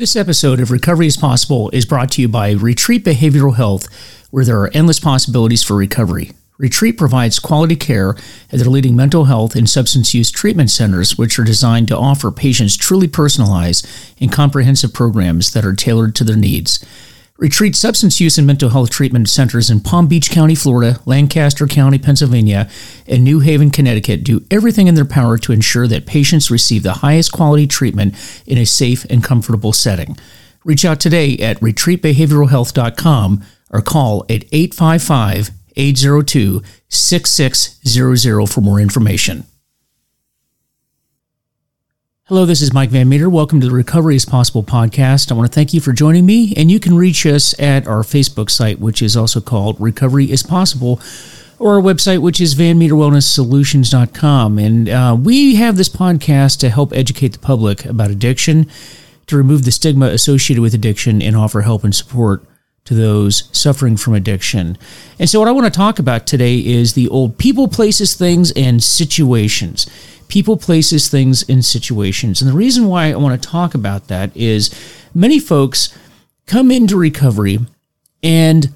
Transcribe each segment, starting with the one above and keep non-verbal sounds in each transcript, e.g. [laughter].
This episode of Recovery is Possible is brought to you by Retreat Behavioral Health, where there are endless possibilities for recovery. Retreat provides quality care at their leading mental health and substance use treatment centers, which are designed to offer patients truly personalized and comprehensive programs that are tailored to their needs. Retreat substance use and mental health treatment centers in Palm Beach County, Florida, Lancaster County, Pennsylvania, and New Haven, Connecticut do everything in their power to ensure that patients receive the highest quality treatment in a safe and comfortable setting. Reach out today at retreatbehavioralhealth.com or call at 855 802 6600 for more information. Hello, this is Mike Van Meter. Welcome to the Recovery is Possible podcast. I want to thank you for joining me, and you can reach us at our Facebook site, which is also called Recovery is Possible, or our website, which is vanmeterwellnesssolutions.com. And uh, we have this podcast to help educate the public about addiction, to remove the stigma associated with addiction, and offer help and support to those suffering from addiction. And so, what I want to talk about today is the old people, places, things, and situations people, places, things, and situations. And the reason why I want to talk about that is many folks come into recovery and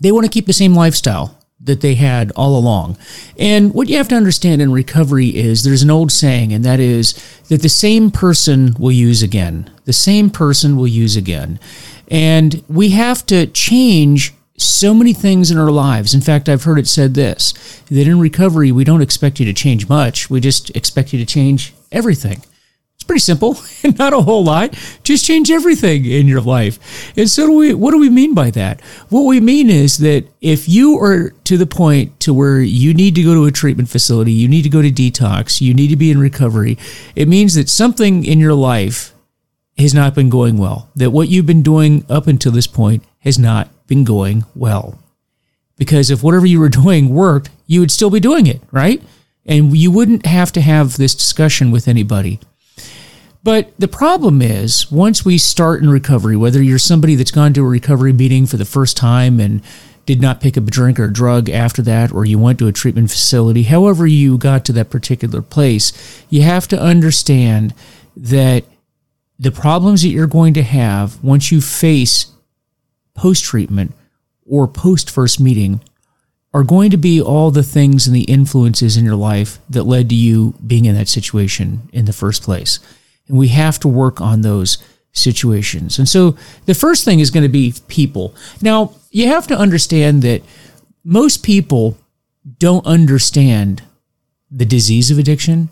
they want to keep the same lifestyle that they had all along. And what you have to understand in recovery is there's an old saying, and that is that the same person will use again. The same person will use again. And we have to change so many things in our lives. In fact, I've heard it said this that in recovery, we don't expect you to change much, we just expect you to change everything. It's pretty simple, [laughs] not a whole lot. Just change everything in your life. And so, do we, what do we mean by that? What we mean is that if you are to the point to where you need to go to a treatment facility, you need to go to detox, you need to be in recovery, it means that something in your life has not been going well. That what you've been doing up until this point has not been going well. Because if whatever you were [laughs] doing worked, you would still be doing it, right? And you wouldn't have to have this discussion with anybody. But the problem is, once we start in recovery, whether you're somebody that's gone to a recovery meeting for the first time and did not pick up a drink or a drug after that, or you went to a treatment facility, however you got to that particular place, you have to understand that the problems that you're going to have once you face post treatment or post first meeting are going to be all the things and the influences in your life that led to you being in that situation in the first place. And we have to work on those situations. And so the first thing is going to be people. Now, you have to understand that most people don't understand the disease of addiction.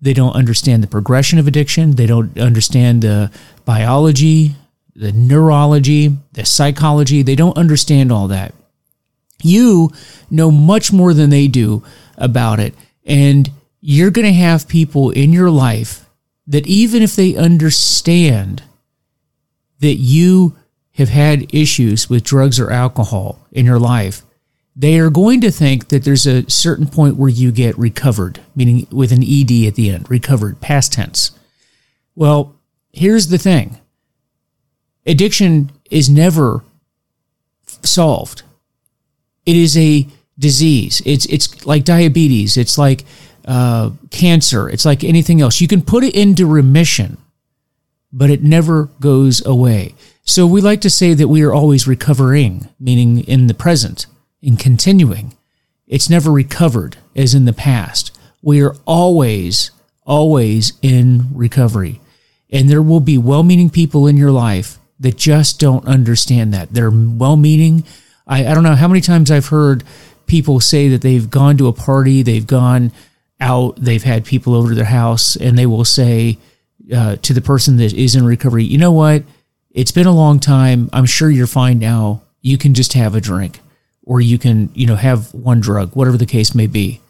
They don't understand the progression of addiction. They don't understand the biology, the neurology, the psychology. They don't understand all that. You know much more than they do about it. And you're going to have people in your life that, even if they understand that you have had issues with drugs or alcohol in your life, they are going to think that there's a certain point where you get recovered, meaning with an ED at the end, recovered, past tense. Well, here's the thing addiction is never solved. It is a disease. It's it's like diabetes. It's like uh, cancer. It's like anything else. You can put it into remission, but it never goes away. So we like to say that we are always recovering, meaning in the present, in continuing. It's never recovered as in the past. We are always, always in recovery. And there will be well meaning people in your life that just don't understand that. They're well meaning. I, I don't know how many times I've heard people say that they've gone to a party, they've gone out, they've had people over to their house, and they will say uh, to the person that is in recovery, you know what? It's been a long time. I'm sure you're fine now. You can just have a drink or you can, you know, have one drug, whatever the case may be.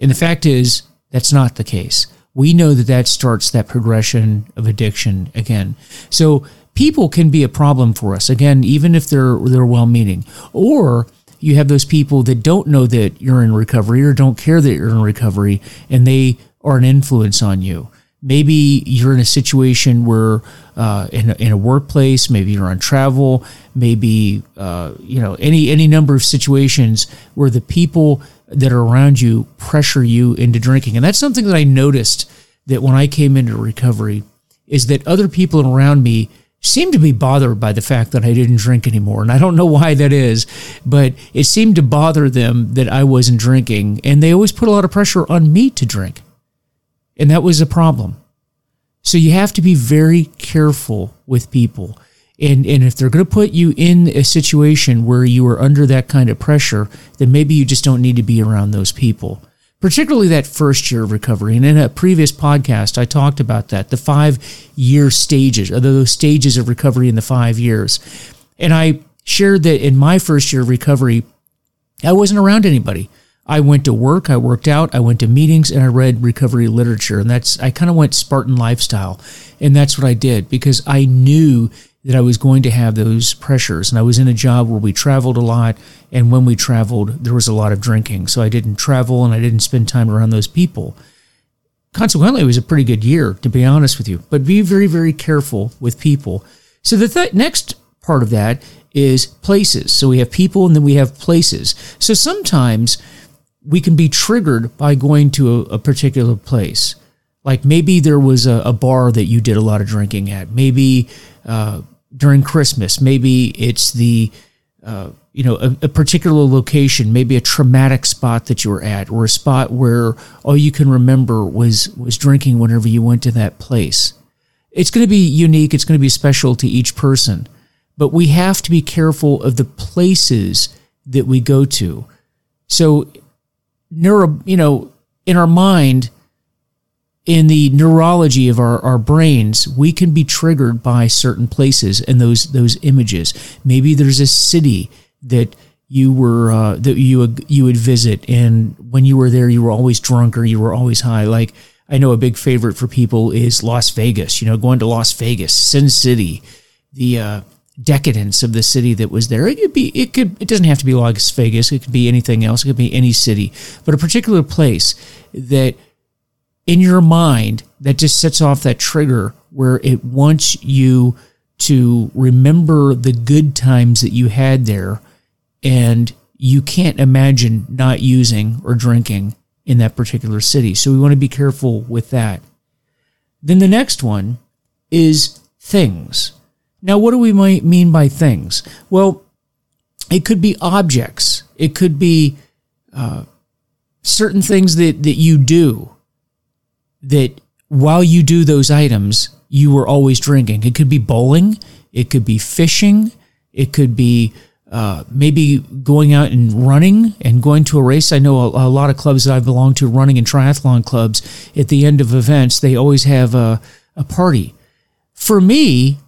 And the fact is, that's not the case. We know that that starts that progression of addiction again. So people can be a problem for us again even if they're they're well-meaning. Or you have those people that don't know that you're in recovery or don't care that you're in recovery and they are an influence on you. Maybe you're in a situation where uh, in, a, in a workplace maybe you're on travel maybe uh, you know any any number of situations where the people that are around you pressure you into drinking. And that's something that i noticed that when i came into recovery is that other people around me seemed to be bothered by the fact that I didn't drink anymore. And I don't know why that is, but it seemed to bother them that I wasn't drinking. And they always put a lot of pressure on me to drink. And that was a problem. So you have to be very careful with people. And, and if they're going to put you in a situation where you are under that kind of pressure, then maybe you just don't need to be around those people particularly that first year of recovery. And in a previous podcast, I talked about that the five year stages, uh, or those stages of recovery in the five years. And I shared that in my first year of recovery, I wasn't around anybody. I went to work, I worked out, I went to meetings, and I read recovery literature. And that's, I kind of went Spartan lifestyle. And that's what I did because I knew that I was going to have those pressures. And I was in a job where we traveled a lot. And when we traveled, there was a lot of drinking. So I didn't travel and I didn't spend time around those people. Consequently, it was a pretty good year, to be honest with you. But be very, very careful with people. So the th- next part of that is places. So we have people and then we have places. So sometimes we can be triggered by going to a, a particular place. Like maybe there was a, a, bar that you did a lot of drinking at. Maybe uh, during Christmas. Maybe it's the uh, you know a, a, particular location, maybe a traumatic spot that you were at, or a spot where all you can remember was was drinking whenever you went to that place. It's going to be unique. It's going to be special to each person, but we have to be careful of the places that we go to. So, neuro, you know, in our mind, in the neurology of our, our brains, we can be triggered by certain places and those those images. Maybe there's a city that you were uh, that you you would visit, and when you were there, you were always drunk or you were always high. Like I know a big favorite for people is Las Vegas. You know, going to Las Vegas, Sin City, the uh, decadence of the city that was there. It could be, it could, it doesn't have to be Las Vegas. It could be anything else. It could be any city, but a particular place that in your mind that just sets off that trigger where it wants you to remember the good times that you had there and you can't imagine not using or drinking in that particular city. So we want to be careful with that. Then the next one is things. Now, what do we might mean by things? Well, it could be objects. It could be uh, certain things that, that you do that while you do those items, you were always drinking. It could be bowling, it could be fishing, it could be uh, maybe going out and running and going to a race. I know a, a, lot of clubs that I belong to, running and triathlon clubs, at the end of events, they always have a, a party. For me,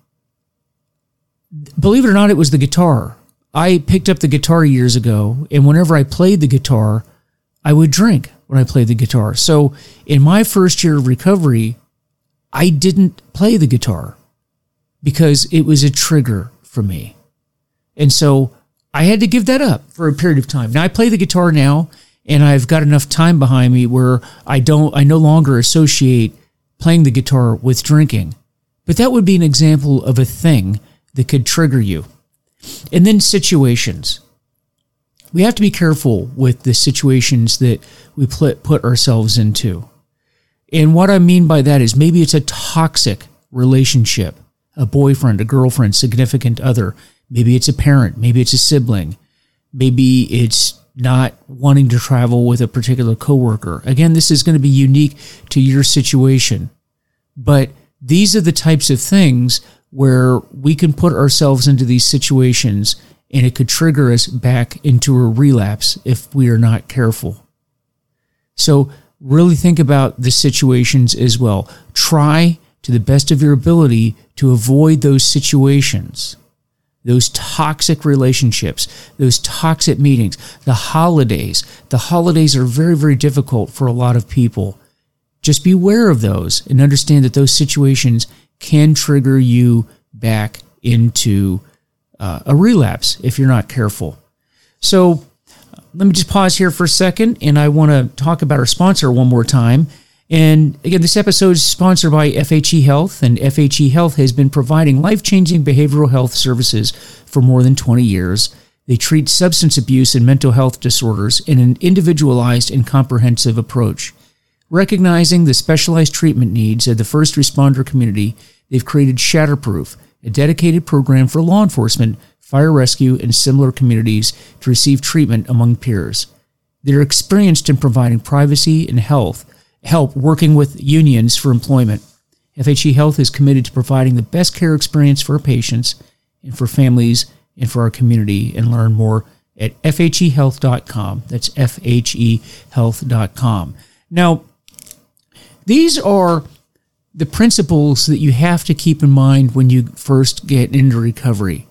believe it or not, it was the guitar. I picked up the guitar years ago, and whenever I played the guitar, I would drink when I played the guitar. So in my first year of recovery, I didn't play the guitar because it was a trigger for me. And so I had to give that up for a period of time. Now I play the guitar now and I've got enough time behind me where I don't I no longer associate playing the guitar with drinking. But that would be an example of a thing that could trigger you. And then situations we have to be careful with the situations that we put ourselves into. And what I mean by that is maybe it's a toxic relationship, a boyfriend, a girlfriend, significant other. Maybe it's a parent, maybe it's a sibling, maybe it's not wanting to travel with a particular coworker. Again, this is going to be unique to your situation. But these are the types of things where we can put ourselves into these situations and it could trigger us back into a relapse if we are not careful. So, really think about the situations as well. Try to the best of your ability to avoid those situations, those toxic relationships, those toxic meetings, the holidays. The holidays are very, very difficult for a lot of people. Just be aware of those and understand that those situations can trigger you back into uh, a relapse if you're not careful. So let me just pause here for a second and I want to talk about our sponsor one more time. And again, this episode is sponsored by FHE Health, and FHE Health has been providing life changing behavioral health services for more than 20 years. They treat substance abuse and mental health disorders in an individualized and comprehensive approach. Recognizing the specialized treatment needs of the first responder community, they've created Shatterproof, a dedicated program for law enforcement, fire rescue, and similar communities to receive treatment among peers. They're experienced in providing privacy and health help working with unions for employment. FHE Health is committed to providing the best care experience for patients and for families and for our community and learn more at fhehealth.com. That's fhehealth.com. Now, these are the principles that you have to keep in mind when you first get into recovery.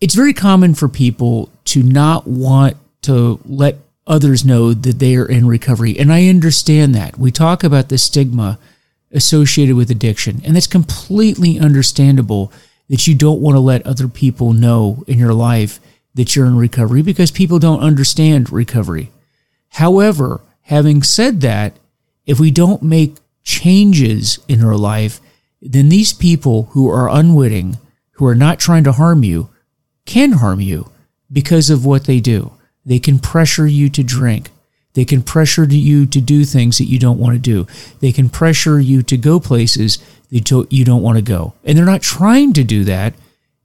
It's very common for people to not want to let others know that they are in recovery. And I understand that. We talk about the stigma associated with addiction, and that's completely understandable that you don't want to let other people know in your life that you're in recovery because people don't understand recovery. However, having said that, if we don't make changes in her life, then these people who are unwitting, who are not trying to harm you, can harm you because of what they do. They can pressure you to drink. They can pressure you to do things that you don't want to do. They can pressure you to go places that you don't want to go. And they're not trying to do that.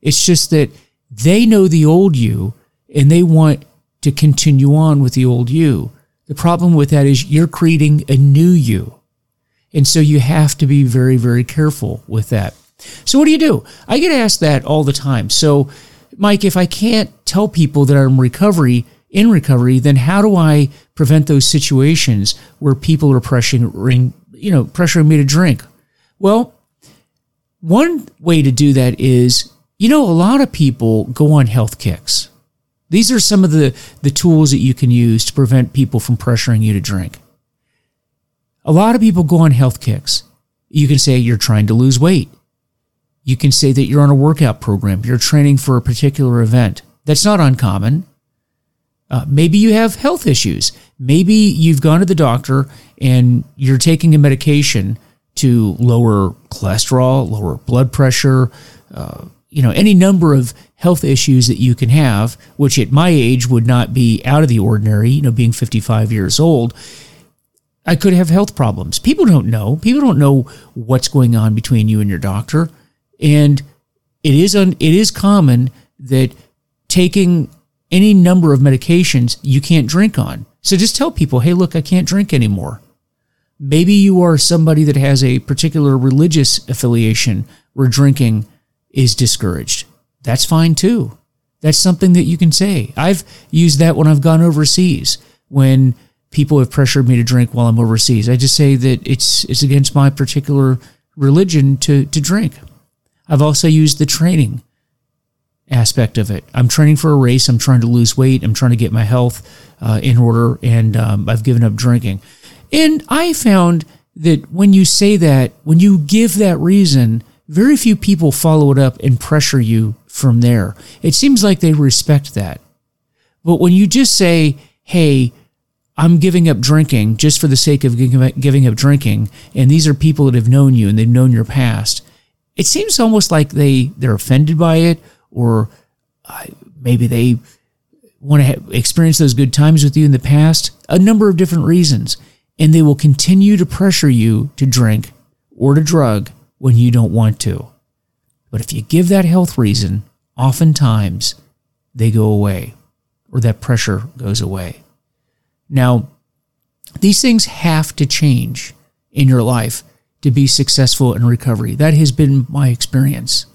It's just that they know the old you and they want to continue on with the old you. The problem with that is you're creating a new you. And so you have to be very, very careful with that. So, what do you do? I get asked that all the time. So, Mike, if I can't tell people that I'm recovery, in recovery, then how do I prevent those situations where people are pressuring, you know, pressuring me to drink? Well, one way to do that is, you know, a lot of people go on health kicks. These are some of the, the tools that you can use to prevent people from pressuring you to drink. A lot of people go on health kicks. You can say you're trying to lose weight. You can say that you're on a workout program, you're training for a particular event. That's not uncommon. Uh, maybe you have health issues. Maybe you've gone to the doctor and you're taking a medication to lower cholesterol, lower blood pressure, uh, you know, any number of health issues that you can have, which at my age would not be out of the ordinary, you know, being 55 years old. I could have health problems. People don't know. People don't know what's going on between you and your doctor. And it is un, it is common that taking any number of medications you can't drink on. So just tell people, hey, look, I can't drink anymore. Maybe you are somebody that has a particular religious affiliation where drinking is discouraged. That's fine too. That's something that you can say. I've used that when I've gone overseas, when people have pressured me to drink while I'm overseas. I just say that it's it's against my particular religion to to drink. I've also used the training aspect of it. I'm training for a race. I'm trying to lose weight. I'm trying to get my health uh, in order, and um, I've given up drinking. And I found that when you say that, when you give that reason, very few people follow it up and pressure you from there. It seems like they respect that. But when you just say, hey, I'm giving up drinking just for the sake of giving up drinking, and these are people that have known you and they've known your past, it seems almost like they, they're offended by it or uh, maybe they want to experience those good times with you in the past, a number of different reasons. And they will continue to pressure you to drink or to drug when you don't want to. But if you give that health reason, oftentimes they go away or that pressure goes away. Now, these things have to change in your life to be successful in recovery. That has been my experience.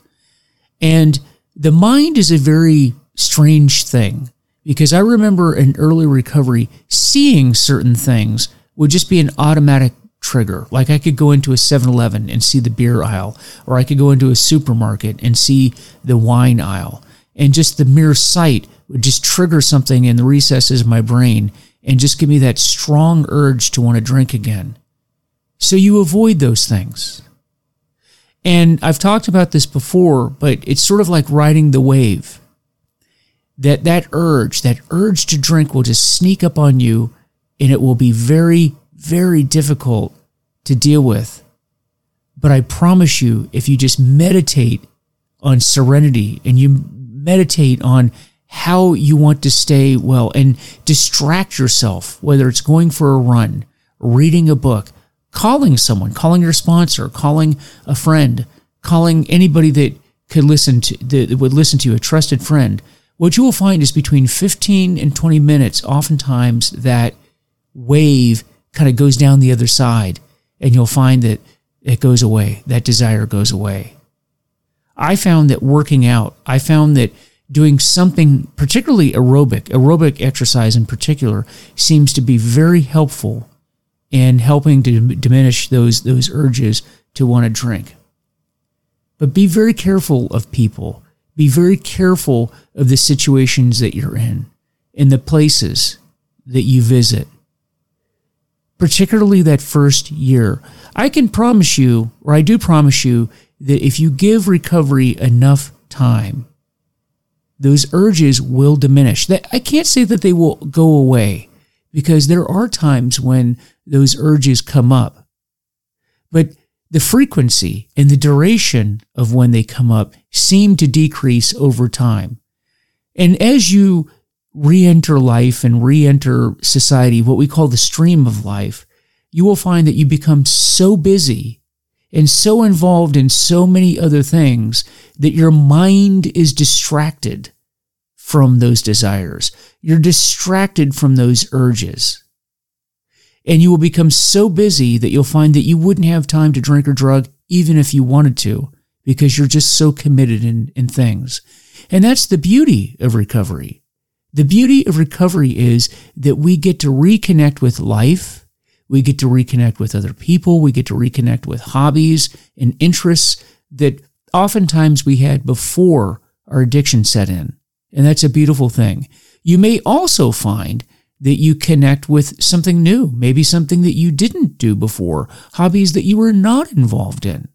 And the mind is a very strange thing because I remember in early recovery seeing certain things would just be an automatic trigger. Like I could go into a 7 Eleven and see the beer aisle, or I could go into a supermarket and see the wine aisle. And just the mere sight would just trigger something in the recesses of my brain and just give me that strong urge to want to drink again. So you avoid those things. And I've talked about this before, but it's sort of like riding the wave. That that urge, that urge to drink will just sneak up on you and it will be very very difficult to deal with. But I promise you if you just meditate on serenity and you meditate on how you want to stay well and distract yourself, whether it's going for a run reading a book, calling someone, calling your sponsor, calling a friend, calling anybody that could listen to that would listen to you, a trusted friend. What you will find is between 15 and 20 minutes, oftentimes that wave kind of goes down the other side, and you'll find that it goes away. That desire goes away. I found that working out, I found that doing something particularly aerobic, aerobic exercise in particular, seems to be very helpful in helping to diminish those those urges to want to drink. But be very careful of people. Be very careful of the situations that you're in, in the places that you visit. Particularly that first year. I can promise you, or I do promise you, that if you give recovery enough time, those urges will diminish. I can't say that they will go away because there are times when those urges come up. But the frequency and the duration of when they come up seem to decrease over time. And as you re enter life and re enter society, what we call the stream of life, you will find that you become so busy and so involved in so many other things that your mind is distracted from those desires. You're distracted from those urges. And you will become so busy that you'll find that you wouldn't have time to drink or drug even if you wanted to because you're just so committed in, in things. And that's the beauty of recovery. The beauty of recovery is that we get to reconnect with life we get to reconnect with other people. We get to reconnect with hobbies and interests that oftentimes we had before our addiction set in. And that's a beautiful thing. You may also find that you connect with something new, maybe something that you didn't do before, hobbies that you were not involved in.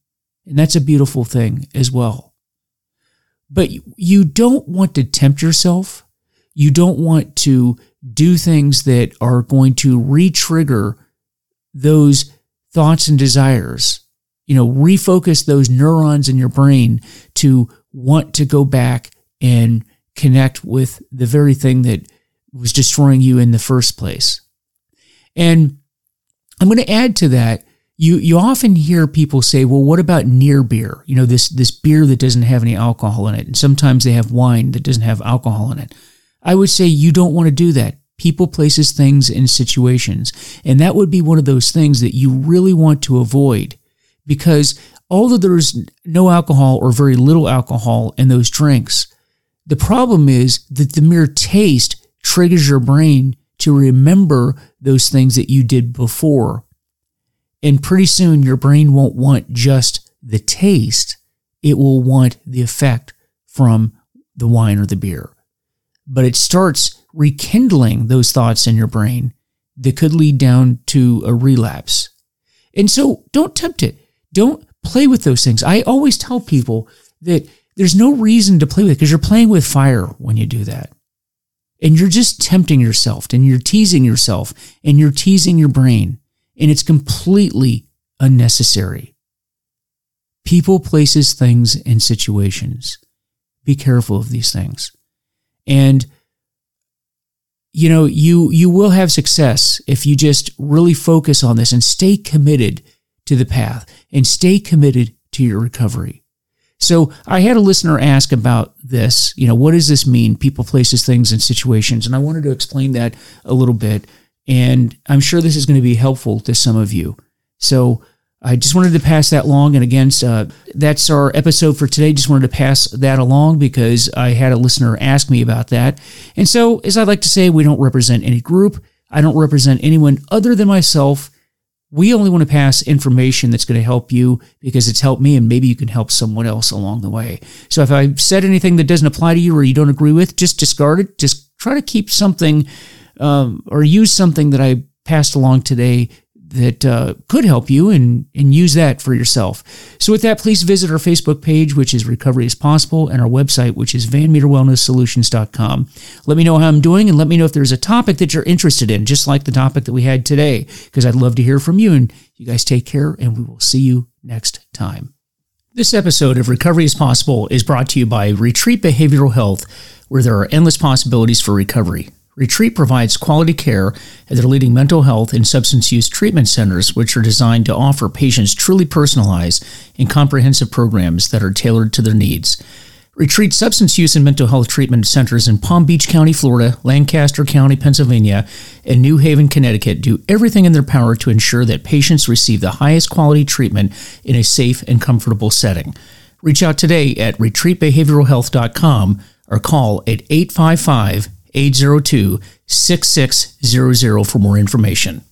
And that's a beautiful thing as well. But you don't want to tempt yourself. You don't want to do things that are going to re trigger those thoughts and desires. You know, refocus those neurons in your brain to want to go back and connect with the very thing that was destroying you in the first place. And I'm going to add to that. You, you often hear people say, well, what about near beer? You know, this, this beer that doesn't have any alcohol in it. And sometimes they have wine that doesn't have alcohol in it. I would say you don't want to do that people, places, things, and situations. And that would be one of those things that you really want to avoid because although there's no alcohol or very little alcohol in those drinks, the problem is that the mere taste triggers your brain to remember those things that you did before. And pretty soon your brain won't want just the taste, it will want the effect from the wine or the beer. But it starts rekindling those thoughts in your brain that could lead down to a relapse. And so don't tempt it. Don't play with those things. I always tell people that there's no reason to play with it because you're playing with fire when you do that. And you're just tempting yourself and you're teasing yourself and you're teasing your brain. And it's completely unnecessary. People, places, things, and situations. Be careful of these things. And you know, you you will have success if you just really focus on this and stay committed to the path and stay committed to your recovery. So I had a listener ask about this, you know, what does this mean? People, places, things, and situations. And I wanted to explain that a little bit. And I'm sure this is going to be helpful to some of you. So I just wanted to pass that along. And again, uh, that's our episode for today. Just wanted to pass that along because I had a listener ask me about that. And so, as I like to say, we don't represent any group. I don't represent anyone other than myself. We only want to pass information that's going to help you because it's helped me and maybe you can help someone else along the way. So if I've said anything that doesn't apply to you or you don't agree with, just discard it. Just try to keep something um, or use something that I passed along today that uh, could help you and, and use that for yourself. So, with that, please visit our Facebook page, which is Recovery is Possible, and our website, which is vanmeterwellnesssolutions.com. Let me know how I'm doing and let me know if there's a topic that you're interested in, just like the topic that we had today, because I'd love to hear from you. And you guys take care, and we will see you next time. This episode of Recovery is Possible is brought to you by Retreat Behavioral Health, where there are endless possibilities for recovery. Retreat provides quality care at their leading mental health and substance use treatment centers, which are designed to offer patients truly personalized and comprehensive programs that are tailored to their needs. Retreat substance use and mental health treatment centers in Palm Beach County, Florida, Lancaster County, Pennsylvania, and New Haven, Connecticut do everything in their power to ensure that patients receive the highest quality treatment in a safe and comfortable setting. Reach out today at retreatbehavioralhealth.com or call at 855 802 6600 for more information.